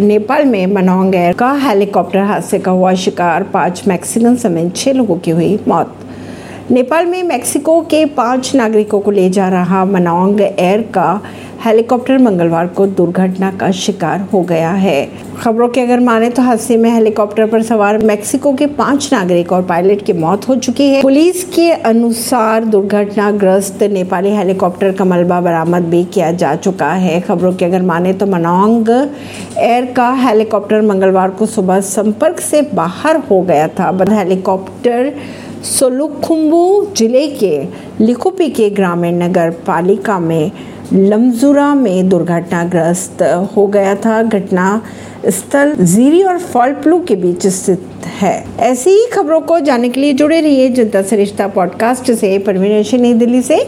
नेपाल में मनोंग एयर का हेलीकॉप्टर हादसे का हुआ शिकार। पाँच मैक्सिकन समेत छह लोगों की हुई मौत। नेपाल में मेक्सिको के पाँच नागरिकों को ले जा रहा मनोंग एयर का हेलीकॉप्टर मंगलवार को दुर्घटना का शिकार हो गया है। खबरों के अगर माने तो हादसे में हेलीकॉप्टर पर सवार मेक्सिको के पाँच नागरिक और पायलट की मौत हो चुकी है। पुलिस के अनुसार दुर्घटनाग्रस्त नेपाली हेलीकॉप्टर का मलबा बरामद भी किया जा चुका है। खबरों के अगर माने तो मनोंग एयर का हेलीकॉप्टर मंगलवार को सुबह संपर्क से बाहर हो गया था। हेलीकॉप्टर सोलुखुम्बू ज़िले के लिखुपी के ग्रामीण नगर पालिका में लमजुरा में दुर्घटनाग्रस्त हो गया था। घटना स्थल जीरी और फॉलप्लू के बीच स्थित है। ऐसी ही खबरों को जानने के लिए जुड़े रहिए जनता सरिश्ता पॉडकास्ट से। परवीन नई दिल्ली से।